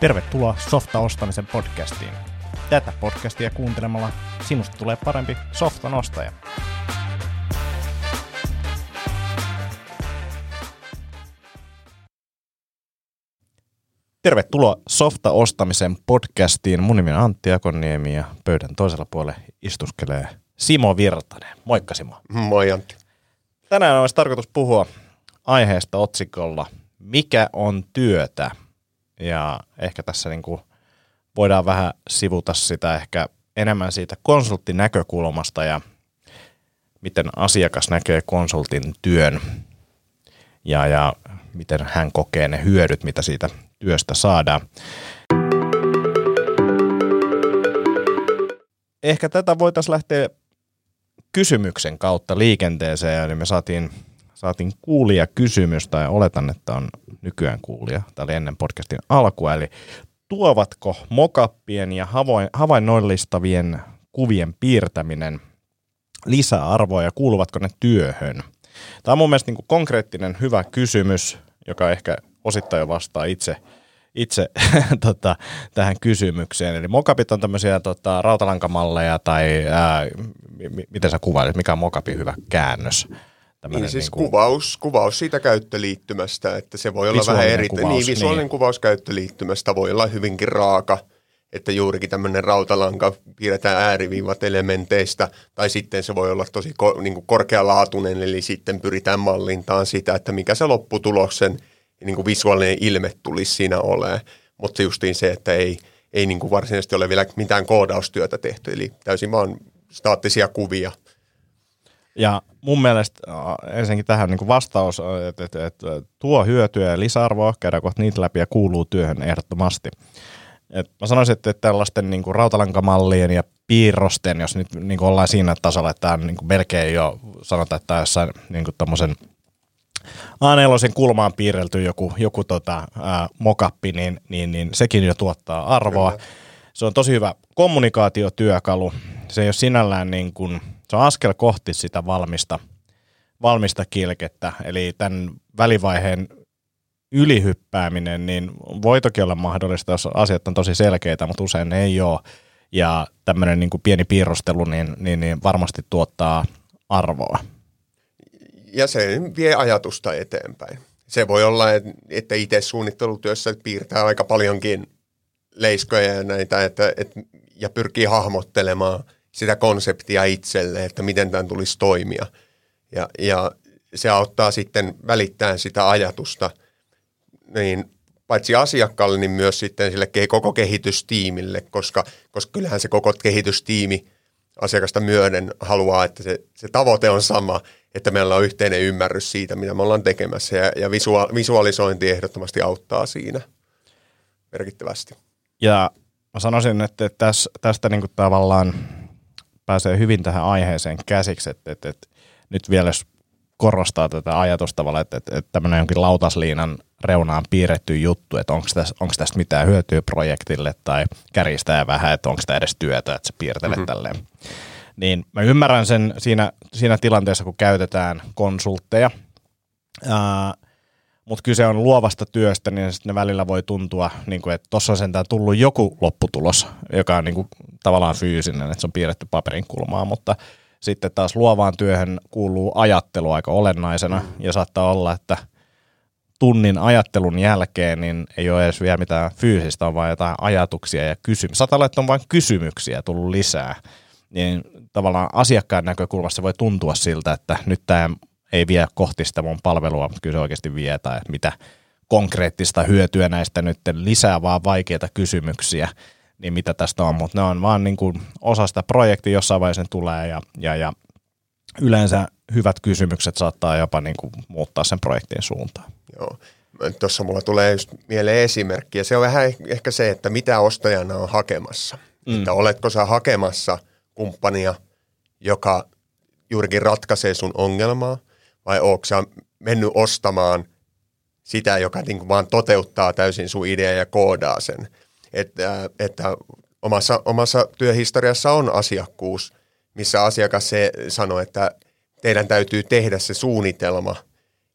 Tervetuloa Softa ostamisen podcastiin. Tätä podcastia kuuntelemalla sinusta tulee parempi softan ostaja. Tervetuloa Softa ostamisen podcastiin. Mun nimi on Antti Akoniemi ja pöydän toisella puolella istuskelee Simo Virtanen. Moikka Simo. Moi Antti. Tänään olisi tarkoitus puhua aiheesta otsikolla Mikä on työtä? Ja ehkä tässä niin kuin voidaan vähän sivuta sitä ehkä enemmän siitä konsulttinäkökulmasta ja miten asiakas näkee konsultin työn ja, ja miten hän kokee ne hyödyt, mitä siitä työstä saadaan. Ehkä tätä voitaisiin lähteä kysymyksen kautta liikenteeseen, niin me saatiin, saatiin kuulija kysymys, tai oletan, että on nykyään kuulija. Tämä oli ennen podcastin alkua, eli tuovatko mokappien ja havainnollistavien kuvien piirtäminen lisäarvoa ja kuuluvatko ne työhön? Tämä on mun mielestä niin konkreettinen hyvä kysymys, joka ehkä osittain jo vastaa itse, itse tota, tähän kysymykseen. Eli mokapit on tämmöisiä tota, rautalankamalleja tai ää, m- miten sä kuvailit, mikä on mokapin hyvä käännös? Niin siis niin kuin... kuvaus, kuvaus siitä käyttöliittymästä, että se voi olla vähän eri. Kuvaus, niin, visuaalinen niin. kuvaus käyttöliittymästä voi olla hyvinkin raaka, että juurikin tämmöinen rautalanka piirretään ääriviivat elementeistä, tai sitten se voi olla tosi ko, niin kuin korkealaatuinen, eli sitten pyritään mallintaan sitä, että mikä se lopputuloksen niin kuin visuaalinen ilme tulisi siinä olemaan. Mutta justiin se, että ei, ei niin kuin varsinaisesti ole vielä mitään koodaustyötä tehty, eli täysin vaan staattisia kuvia – ja mun mielestä ensinnäkin tähän niin kuin vastaus, että, että, että tuo hyötyä ja lisäarvoa, käydään kohta niitä läpi ja kuuluu työhön ehdottomasti. Et mä sanoisin, että tällaisten niin kuin rautalankamallien ja piirrosten, jos nyt niin kuin ollaan siinä tasolla, että tämä on niin kuin melkein jo, sanotaan, että tämä jossain niin kuin tommosen A4 kulmaan piirrelty joku, joku tota, ää, mokappi, niin, niin, niin sekin jo tuottaa arvoa. Kyllä. Se on tosi hyvä kommunikaatiotyökalu. Se ei ole sinällään niin kuin – se on askel kohti sitä valmista, valmista kilkettä, eli tämän välivaiheen ylihyppääminen, niin voi toki olla mahdollista, jos asiat on tosi selkeitä, mutta usein ei ole. Ja tämmöinen niin kuin pieni piirrostelu niin, niin, niin varmasti tuottaa arvoa. Ja se vie ajatusta eteenpäin. Se voi olla, että itse suunnittelutyössä piirtää aika paljonkin leiskoja ja näitä, että, että, ja pyrkii hahmottelemaan – sitä konseptia itselle, että miten tämän tulisi toimia. Ja, ja se auttaa sitten välittämään sitä ajatusta niin paitsi asiakkaalle, niin myös sitten sille koko kehitystiimille, koska, koska kyllähän se koko kehitystiimi asiakasta myöden haluaa, että se, se tavoite on sama, että meillä on yhteinen ymmärrys siitä, mitä me ollaan tekemässä, ja, ja visua, visualisointi ehdottomasti auttaa siinä merkittävästi. Ja mä sanoisin, että tästä, niin kuin tavallaan pääsee hyvin tähän aiheeseen käsiksi, että, että, että nyt vielä korostaa tätä ajatusta että, että, että tämmöinen jonkin lautasliinan reunaan piirretty juttu, että onko tästä, onko tästä mitään hyötyä projektille tai kärjistää vähän, että onko tämä edes työtä, että se piirtelee mm-hmm. tälleen. Niin mä ymmärrän sen siinä, siinä tilanteessa, kun käytetään konsultteja, ää, mutta kyse on luovasta työstä, niin sitten ne välillä voi tuntua, niin kuin, että tuossa on sentään tullut joku lopputulos, joka on niin kuin, tavallaan fyysinen, että se on piirretty paperin kulmaa, mutta sitten taas luovaan työhön kuuluu ajattelu aika olennaisena, mm. ja saattaa olla, että tunnin ajattelun jälkeen niin ei ole edes vielä mitään fyysistä, on vain jotain ajatuksia ja kysymyksiä. Saattaa olla, että on vain kysymyksiä tullut lisää. Niin tavallaan asiakkaan näkökulmasta voi tuntua siltä, että nyt tämä ei vie kohti sitä mun palvelua, mutta kyllä se oikeasti vie, tai mitä konkreettista hyötyä näistä nyt lisää vaan vaikeita kysymyksiä, niin mitä tästä on, mutta ne on vaan niin kuin osa sitä projektia, jossain vaiheessa tulee ja, ja, ja yleensä hyvät kysymykset saattaa jopa niin kuin muuttaa sen projektin suuntaan. Joo. Tuossa mulla tulee just mieleen esimerkki, ja se on vähän ehkä se, että mitä ostajana on hakemassa. Mm. Että oletko sä hakemassa kumppania, joka juurikin ratkaisee sun ongelmaa, vai onko sä mennyt ostamaan sitä, joka niin kuin vaan toteuttaa täysin sun idea ja koodaa sen. Että, että omassa, omassa työhistoriassa on asiakkuus, missä asiakas se sanoo, että teidän täytyy tehdä se suunnitelma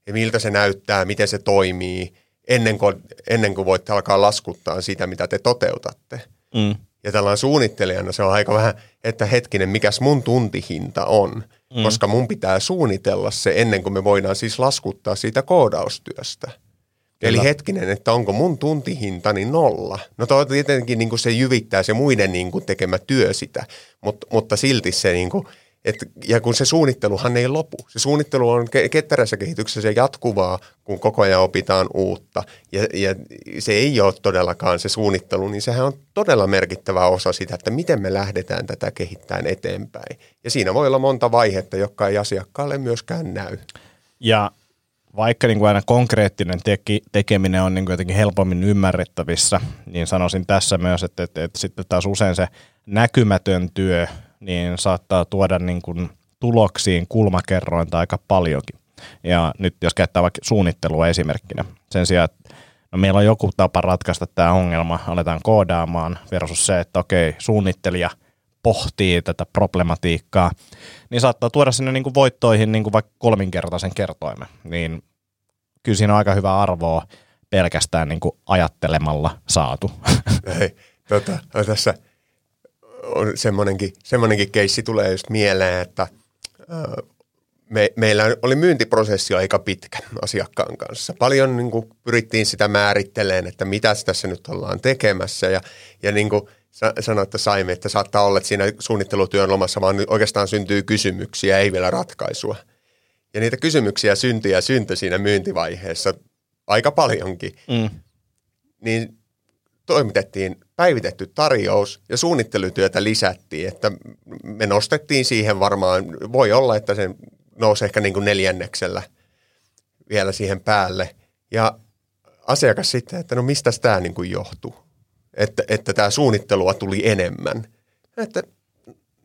ja miltä se näyttää, miten se toimii, ennen kuin, ennen kuin voitte alkaa laskuttaa sitä, mitä te toteutatte. Mm. Ja tällainen suunnittelijana se on aika vähän, että hetkinen, mikäs mun tuntihinta on, mm. koska mun pitää suunnitella se ennen kuin me voidaan siis laskuttaa siitä koodaustyöstä. Kyllä. Eli hetkinen, että onko mun tuntihintani nolla? No toi tietenkin niin kuin se jyvittää se muiden niin kuin tekemä työ sitä, mutta, mutta silti se niin kuin, et, ja kun se suunnitteluhan ei lopu. Se suunnittelu on ketterässä kehityksessä jatkuvaa, kun koko ajan opitaan uutta. Ja, ja se ei ole todellakaan se suunnittelu, niin sehän on todella merkittävä osa sitä, että miten me lähdetään tätä kehittämään eteenpäin. Ja siinä voi olla monta vaihetta, jotka ei asiakkaalle myöskään näy. Ja vaikka niin kuin aina konkreettinen teki, tekeminen on niin kuin jotenkin helpommin ymmärrettävissä, niin sanoisin tässä myös, että, että, että sitten taas usein se näkymätön työ niin saattaa tuoda niin kuin tuloksiin kulmakerrointa aika paljonkin. Ja nyt jos käyttää vaikka suunnittelua esimerkkinä, sen sijaan, että no meillä on joku tapa ratkaista tämä ongelma, aletaan koodaamaan versus se, että okei, suunnittelija pohtii tätä problematiikkaa, niin saattaa tuoda sinne niin kuin voittoihin niin kuin vaikka kolminkertaisen kertoimen. Niin kyllä siinä on aika hyvä arvoa pelkästään niin kuin ajattelemalla saatu. Ei, tota, tässä on semmoinenkin, semmoinenkin keissi tulee just mieleen, että me, meillä oli myyntiprosessi aika pitkä asiakkaan kanssa. Paljon niin kuin, pyrittiin sitä määrittelemään, että mitä tässä nyt ollaan tekemässä ja, ja niin kuin sanoin, että saimme, että saattaa olla, että siinä suunnittelutyön lomassa vaan oikeastaan syntyy kysymyksiä, ei vielä ratkaisua. Ja niitä kysymyksiä syntyi ja syntyi siinä myyntivaiheessa aika paljonkin. Mm. Niin toimitettiin päivitetty tarjous ja suunnittelutyötä lisättiin, että me nostettiin siihen varmaan, voi olla, että se nousi ehkä niin kuin neljänneksellä vielä siihen päälle. Ja asiakas sitten, että no mistä tämä niin kuin johtuu, että, että tämä suunnittelua tuli enemmän. Että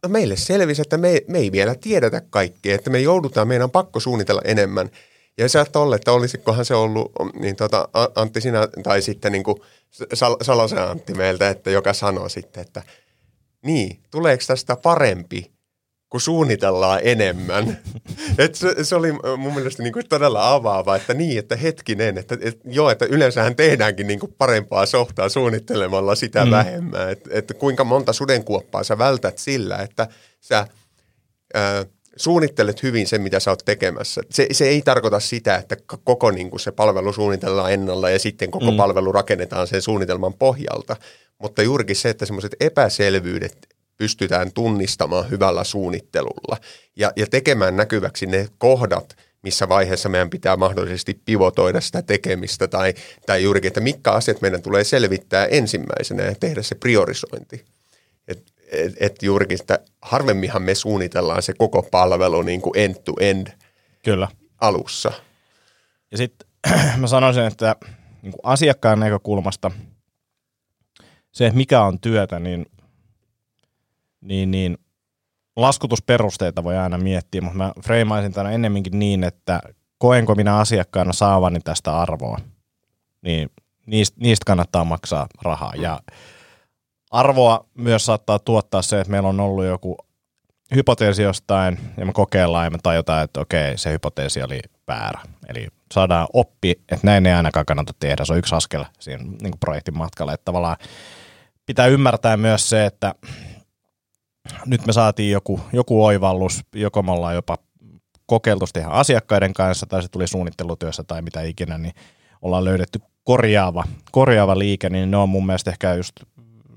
no meille selvisi, että me, me ei vielä tiedetä kaikkea, että me joudutaan, meidän on pakko suunnitella enemmän. Ja saattaa olla, että olisikohan se ollut, niin tota, Antti sinä, tai sitten niin kuin Sal- Salosen Antti meiltä, että joka sanoo sitten, että niin, tuleeko tästä parempi, kun suunnitellaan enemmän. Et se, se, oli mun mielestä niin kuin todella avaava, että niin, että hetkinen, että et, joo, että yleensähän tehdäänkin niin kuin parempaa sohtaa suunnittelemalla sitä mm. vähemmän. Että et kuinka monta sudenkuoppaa sä vältät sillä, että sä... Ää, suunnittelet hyvin sen, mitä sä oot tekemässä. Se, se ei tarkoita sitä, että koko niin kuin se palvelu suunnitellaan ennalla ja sitten koko mm. palvelu rakennetaan sen suunnitelman pohjalta. Mutta juurikin se, että semmoiset epäselvyydet pystytään tunnistamaan hyvällä suunnittelulla ja, ja tekemään näkyväksi ne kohdat, missä vaiheessa meidän pitää mahdollisesti pivotoida sitä tekemistä tai, tai juurikin, että mitkä asiat meidän tulee selvittää ensimmäisenä ja tehdä se priorisointi. Et et, et juurikin sitä, harvemminhan me suunnitellaan se koko palvelu niin kuin end to end Kyllä. alussa. Ja sitten mä sanoisin, että niin kuin asiakkaan näkökulmasta se, että mikä on työtä, niin, niin, niin laskutusperusteita voi aina miettiä, mutta mä freimaisin tämän ennemminkin niin, että koenko minä asiakkaana saavani tästä arvoa, niin niistä, niistä kannattaa maksaa rahaa. Ja arvoa myös saattaa tuottaa se, että meillä on ollut joku hypoteesi jostain ja me kokeillaan ja me tajutaan, että okei, se hypoteesi oli väärä. Eli saadaan oppi, että näin ei ainakaan kannata tehdä. Se on yksi askel siinä niin kuin projektin matkalla. Että tavallaan pitää ymmärtää myös se, että nyt me saatiin joku, joku oivallus, joko me ollaan jopa kokeiltu tehdä asiakkaiden kanssa tai se tuli suunnittelutyössä tai mitä ikinä, niin ollaan löydetty korjaava, korjaava liike, niin ne on mun mielestä ehkä just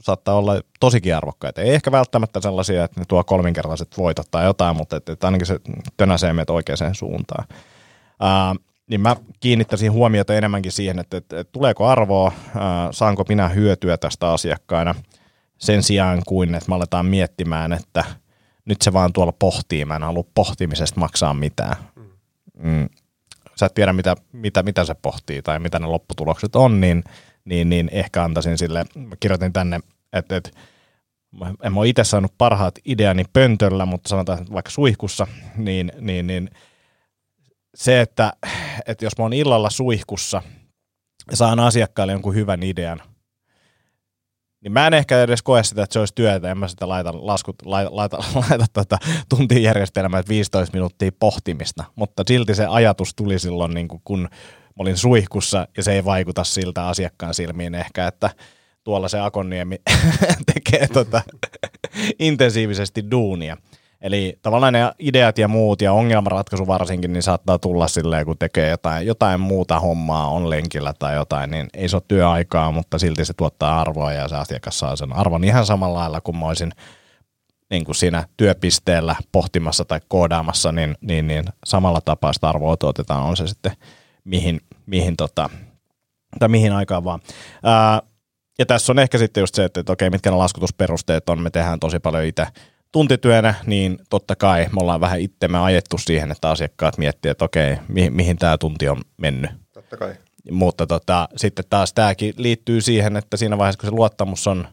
saattaa olla tosikin arvokkaita. Ei ehkä välttämättä sellaisia, että ne tuo kolminkertaiset voitot tai jotain, mutta että, että ainakin se tönäsee meitä oikeaan suuntaan. Ää, niin mä kiinnittäisin huomiota enemmänkin siihen, että, että, että tuleeko arvoa, ää, saanko minä hyötyä tästä asiakkaana sen sijaan kuin, että me aletaan miettimään, että nyt se vaan tuolla pohtii, mä en halua pohtimisesta maksaa mitään. Mm. Sä et tiedä, mitä, mitä, mitä se pohtii tai mitä ne lopputulokset on, niin – niin, niin ehkä antaisin sille, mä kirjoitin tänne, että, että en ole itse saanut parhaat ideani pöntöllä, mutta sanotaan vaikka suihkussa, niin, niin, niin se, että, että jos mä oon illalla suihkussa ja saan asiakkaalle jonkun hyvän idean, niin mä en ehkä edes koe sitä, että se olisi työtä, en mä sitä laita, laskut, laita, laita, laita tota tuntijärjestelmää, että 15 minuuttia pohtimista, mutta silti se ajatus tuli silloin, niin kun mä olin suihkussa ja se ei vaikuta siltä asiakkaan silmiin ehkä, että tuolla se Akonniemi tekee tota, intensiivisesti duunia. Eli tavallaan ne ideat ja muut ja ongelmanratkaisu varsinkin, niin saattaa tulla silleen, kun tekee jotain, jotain muuta hommaa, on lenkillä tai jotain, niin ei se ole työaikaa, mutta silti se tuottaa arvoa ja se asiakas saa sen arvon ihan samalla lailla kuin mä olisin niin kuin siinä työpisteellä pohtimassa tai koodaamassa, niin, niin, niin samalla tapaa sitä arvoa tuotetaan, on se sitten mihin, mihin, tota, tai mihin aikaan vaan. Ää, ja tässä on ehkä sitten just se, että, että okei, mitkä ne laskutusperusteet on, me tehdään tosi paljon itse tuntityönä, niin totta kai me ollaan vähän itsemme ajettu siihen, että asiakkaat miettii, että okei, mihin, mihin tämä tunti on mennyt. Totta kai. Mutta tota, sitten taas tämäkin liittyy siihen, että siinä vaiheessa, kun se luottamus on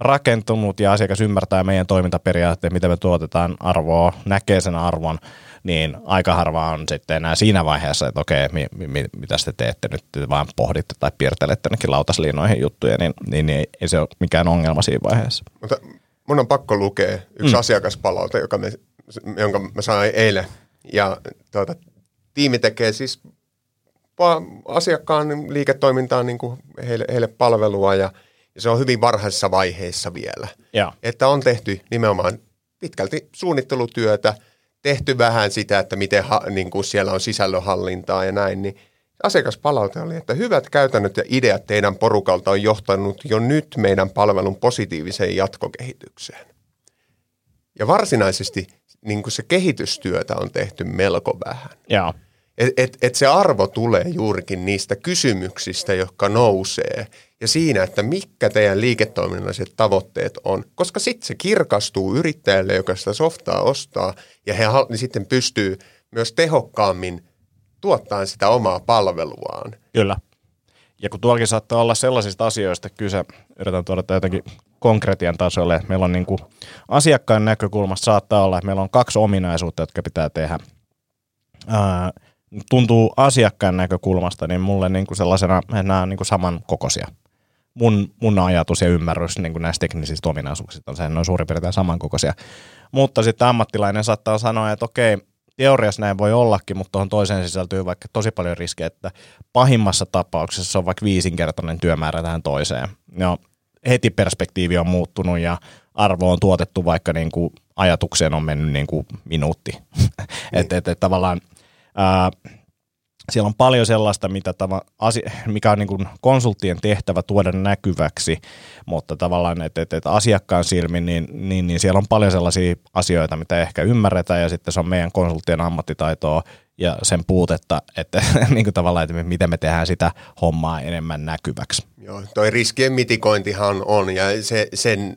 rakentunut ja asiakas ymmärtää meidän toimintaperiaatteet, miten me tuotetaan arvoa, näkee sen arvon, niin aika harva on sitten enää siinä vaiheessa, että okei, mi, mi, mitä te teette nyt, te vaan pohditte tai piirtelette ainakin lautasliinoihin juttuja, niin, niin, niin ei se ole mikään ongelma siinä vaiheessa. Mutta mun on pakko lukea yksi mm. asiakaspalaute, joka me, jonka mä sain eilen. Ja tuota, tiimi tekee siis asiakkaan liiketoimintaan niin kuin heille, heille palvelua ja, ja se on hyvin varhaisessa vaiheessa vielä. Ja. Että on tehty nimenomaan pitkälti suunnittelutyötä, tehty vähän sitä, että miten ha, niin kuin siellä on sisällönhallintaa ja näin, niin asiakaspalaute oli, että hyvät käytännöt ja ideat teidän porukalta on johtanut jo nyt meidän palvelun positiiviseen jatkokehitykseen. Ja varsinaisesti niin kuin se kehitystyötä on tehty melko vähän. Joo. Et, et, et se arvo tulee juurikin niistä kysymyksistä, jotka nousee ja siinä, että mitkä teidän liiketoiminnalliset tavoitteet on, koska sitten se kirkastuu yrittäjälle, joka sitä softaa ostaa ja he niin sitten pystyy myös tehokkaammin tuottaa sitä omaa palveluaan. Kyllä. Ja kun tuollakin saattaa olla sellaisista asioista kyse, yritän tuoda jotenkin konkretian tasolle, meillä on niin kuin asiakkaan näkökulmasta saattaa olla, että meillä on kaksi ominaisuutta, jotka pitää tehdä. Ää, tuntuu asiakkaan näkökulmasta, niin mulle niin kuin sellaisena, nämä on niin kuin samankokoisia. Mun, mun ajatus ja ymmärrys niin kuin näistä teknisistä ominaisuuksista on se, ne on suurin piirtein samankokoisia. Mutta sitten ammattilainen saattaa sanoa, että okei, teoriassa näin voi ollakin, mutta tuohon toiseen sisältyy vaikka tosi paljon riskejä, että pahimmassa tapauksessa se on vaikka viisinkertainen työmäärä tähän toiseen. No, heti perspektiivi on muuttunut ja arvo on tuotettu, vaikka niin kuin ajatukseen on mennyt niin kuin minuutti. Niin. että et, et, tavallaan ää, siellä on paljon sellaista, mitä tava, asi, mikä on niin kuin konsulttien tehtävä tuoda näkyväksi, mutta tavallaan, että, että, että asiakkaan silmin, niin, niin, niin siellä on paljon sellaisia asioita, mitä ehkä ymmärretään, ja sitten se on meidän konsulttien ammattitaitoa ja sen puutetta, että niin kuin tavallaan, että miten me tehdään sitä hommaa enemmän näkyväksi. Joo, toi riskien mitikointihan on, ja se, sen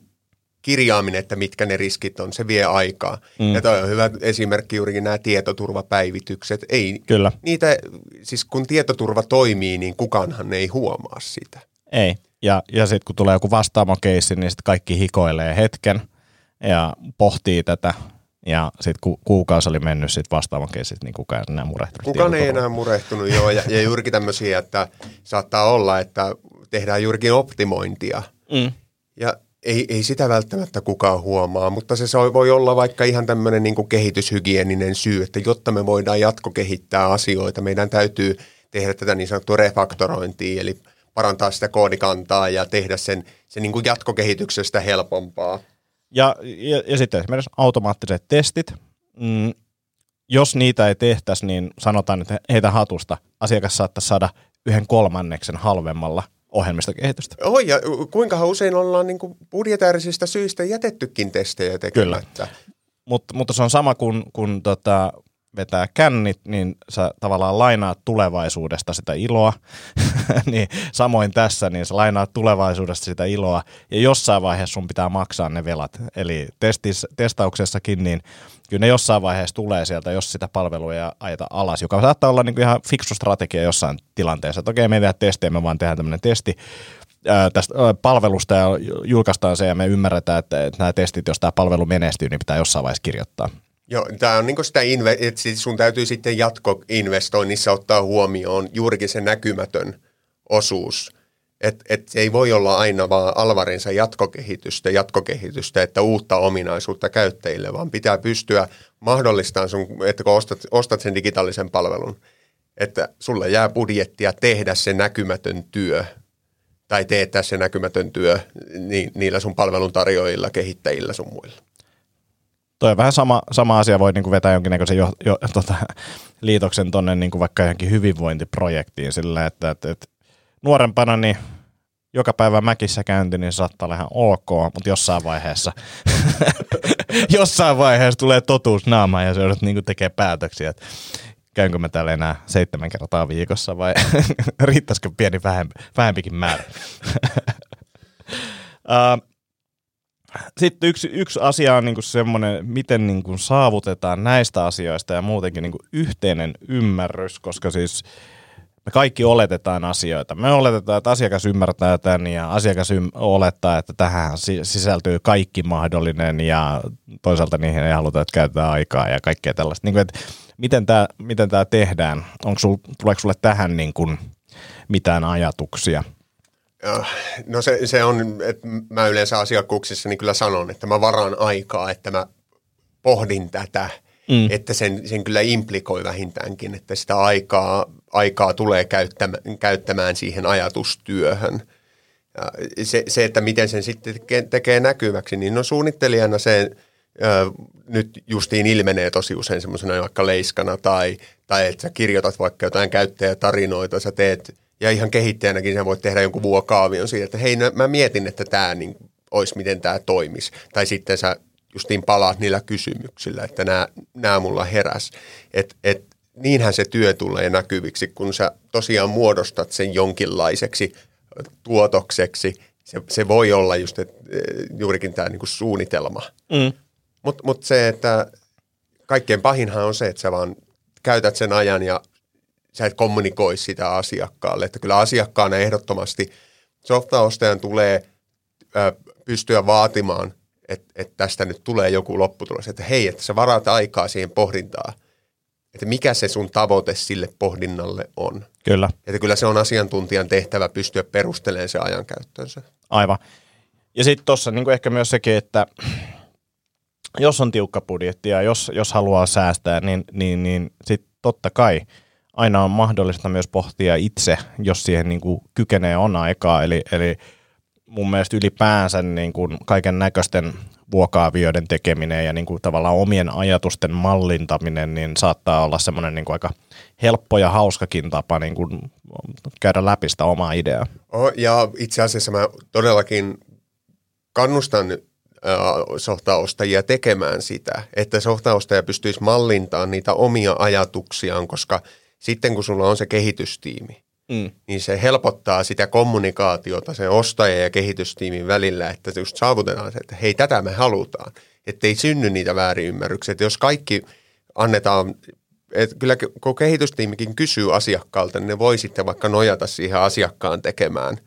kirjaaminen, että mitkä ne riskit on, se vie aikaa. Mm. Ja toi on hyvä esimerkki juurikin nämä tietoturvapäivitykset. Ei, Kyllä. Niitä, siis kun tietoturva toimii, niin kukaanhan ei huomaa sitä. Ei. Ja, ja sitten kun tulee joku vastaamokeissi, niin sitten kaikki hikoilee hetken ja pohtii tätä. Ja sitten ku, kuukausi oli mennyt sitten vastaavan niin kukaan ei enää murehtunut. Kukaan ei enää murehtunut, joo. Ja, ja juurikin tämmöisiä, että saattaa olla, että tehdään juurikin optimointia. Mm. Ja ei, ei sitä välttämättä kukaan huomaa, mutta se voi olla vaikka ihan tämmöinen niin kehityshygieninen syy, että jotta me voidaan jatkokehittää asioita, meidän täytyy tehdä tätä niin sanottua refaktorointia, eli parantaa sitä koodikantaa ja tehdä sen, sen niin kuin jatkokehityksestä helpompaa. Ja, ja, ja sitten esimerkiksi automaattiset testit. Mm, jos niitä ei tehtäisi, niin sanotaan, että heitä hatusta asiakas saattaisi saada yhden kolmanneksen halvemmalla ohjelmistokehitystä. Oh, ja kuinka usein ollaan niin budjetaarisista syistä jätettykin testejä tekemättä. Kyllä. Mut, mutta se on sama kuin kun tota, vetää kännit, niin sä tavallaan lainaat tulevaisuudesta sitä iloa. niin samoin tässä, niin sä lainaat tulevaisuudesta sitä iloa. Ja jossain vaiheessa sun pitää maksaa ne velat. Eli testis, testauksessakin, niin kyllä ne jossain vaiheessa tulee sieltä, jos sitä palvelua ei ajeta alas, joka saattaa olla niin kuin ihan fiksu strategia jossain tilanteessa. Että okei, me ei tehdä testejä, me vaan tehdään tämmöinen testi tästä palvelusta ja julkaistaan se ja me ymmärretään, että, että nämä testit, jos tämä palvelu menestyy, niin pitää jossain vaiheessa kirjoittaa. Joo, tämä on niin sitä, inve- että sun täytyy sitten jatkoinvestoinnissa ottaa huomioon juurikin se näkymätön osuus. Että et ei voi olla aina vaan alvarinsa jatkokehitystä, jatkokehitystä, että uutta ominaisuutta käyttäjille, vaan pitää pystyä mahdollistamaan sun, että kun ostat, ostat sen digitaalisen palvelun, että sulle jää budjettia tehdä se näkymätön työ tai teettää se näkymätön työ ni, niillä sun palveluntarjoajilla, kehittäjillä sun muilla. Toi on vähän sama, sama asia, voi niinku vetää jonkinnäköisen jo, jo, tota, liitoksen tuonne niinku vaikka johonkin hyvinvointiprojektiin sillä, että, että, että nuorempana niin joka päivä mäkissä käynti, niin saattaa olla ihan ok, mutta jossain vaiheessa, jossain vaiheessa tulee totuus naamaan ja se joudut niin tekee päätöksiä, että käynkö mä täällä enää seitsemän kertaa viikossa vai riittäisikö pieni vähempi, vähempikin määrä. Sitten yksi, yksi asia on niinku semmoinen, miten niinku saavutetaan näistä asioista ja muutenkin niinku yhteinen ymmärrys, koska siis – me kaikki oletetaan asioita. Me oletetaan, että asiakas ymmärtää tämän ja asiakas ym- olettaa, että tähän sisältyy kaikki mahdollinen ja toisaalta niihin ei haluta, että käytetään aikaa ja kaikkea tällaista. Niin kuin, että miten tämä miten tämä tehdään? Onko sul, tuleeko sulle tähän niin kuin mitään ajatuksia? No se, se on, että mä yleensä asiakkuuksissa niin kyllä sanon, että mä varaan aikaa, että mä pohdin tätä – mm. että sen, sen kyllä implikoi vähintäänkin, että sitä aikaa, aikaa tulee käyttämään, käyttämään siihen ajatustyöhön. Ja se, se, että miten sen sitten tekee näkyväksi, niin no suunnittelijana se ö, nyt justiin ilmenee tosi usein semmoisena vaikka leiskana tai, tai että sä kirjoitat vaikka jotain käyttäjätarinoita, sä teet, ja ihan kehittäjänäkin sä voit tehdä jonkun vuokaavion siitä, että hei, no, mä mietin, että tämä niin, olisi, miten tämä toimisi. Tai sitten sä justiin palaat niillä kysymyksillä, että nämä, nämä mulla heräs. Et, et, niinhän se työ tulee näkyviksi, kun sä tosiaan muodostat sen jonkinlaiseksi tuotokseksi. Se, se voi olla just et, e, juurikin tämä niinku suunnitelma. Mm. Mutta mut se, että kaikkein pahinhan on se, että sä vaan käytät sen ajan ja sä et kommunikoi sitä asiakkaalle. Että kyllä asiakkaana ehdottomasti softaostajan tulee ö, pystyä vaatimaan että, että tästä nyt tulee joku lopputulos, että hei, että sä varaat aikaa siihen pohdintaan, että mikä se sun tavoite sille pohdinnalle on. Kyllä. Että kyllä se on asiantuntijan tehtävä pystyä perustelemaan se ajankäyttöönsä. Aivan. Ja sitten tuossa niin ehkä myös sekin, että jos on tiukka budjetti ja jos, jos haluaa säästää, niin, niin, niin sitten totta kai aina on mahdollista myös pohtia itse, jos siihen niin kuin kykenee on aikaa. Eli, eli mun mielestä ylipäänsä niin kuin kaiken näköisten vuokaavioiden tekeminen ja niin kuin tavallaan omien ajatusten mallintaminen, niin saattaa olla semmoinen niin kuin aika helppo ja hauskakin tapa niin kuin käydä läpi sitä omaa ideaa. Oh, ja itse asiassa mä todellakin kannustan softaostajia tekemään sitä, että softaostaja pystyisi mallintamaan niitä omia ajatuksiaan, koska sitten kun sulla on se kehitystiimi, mm. niin se helpottaa sitä kommunikaatiota sen ostajan ja kehitystiimin välillä, että just saavutetaan se, että hei, tätä me halutaan. Että ei synny niitä väärinymmärryksiä. Että jos kaikki annetaan, että kyllä kun kehitystiimikin kysyy asiakkaalta, niin ne voi sitten vaikka nojata siihen asiakkaan tekemään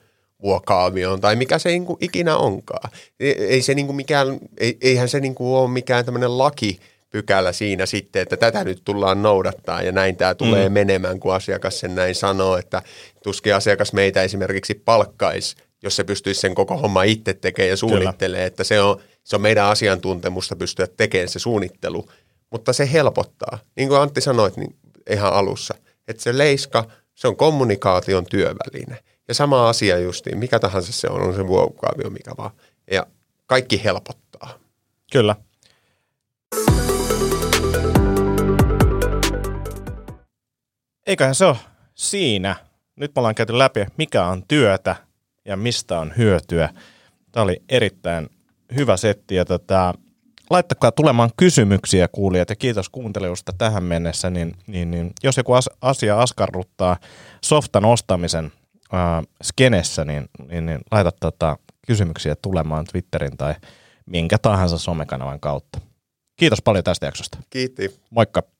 vuokaavioon tai mikä se niin ikinä onkaan. Ei se niin kuin mikään, eihän se niin kuin ole mikään tämmöinen laki, pykälä siinä sitten, että tätä nyt tullaan noudattaa ja näin tämä tulee mm. menemään, kun asiakas sen näin sanoo, että tuskin asiakas meitä esimerkiksi palkkaisi, jos se pystyisi sen koko homma itse tekemään ja suunnittelee, että se on, se on meidän asiantuntemusta pystyä tekemään se suunnittelu, mutta se helpottaa. Niin kuin Antti sanoi niin ihan alussa, että se leiska, se on kommunikaation työväline. Ja sama asia justiin, mikä tahansa se on, on se vuokaavio, mikä vaan. Ja kaikki helpottaa. Kyllä. Eiköhän se ole siinä. Nyt me ollaan käyty läpi, mikä on työtä ja mistä on hyötyä. Tämä oli erittäin hyvä setti ja tota, laittakaa tulemaan kysymyksiä kuulijat ja kiitos kuuntelijoista tähän mennessä, niin, niin, niin jos joku asia askarruttaa softan ostamisen ää, skenessä, niin, niin, niin laita tota, kysymyksiä tulemaan Twitterin tai minkä tahansa somekanavan kautta. Kiitos paljon tästä jaksosta. Kiitti. Moikka.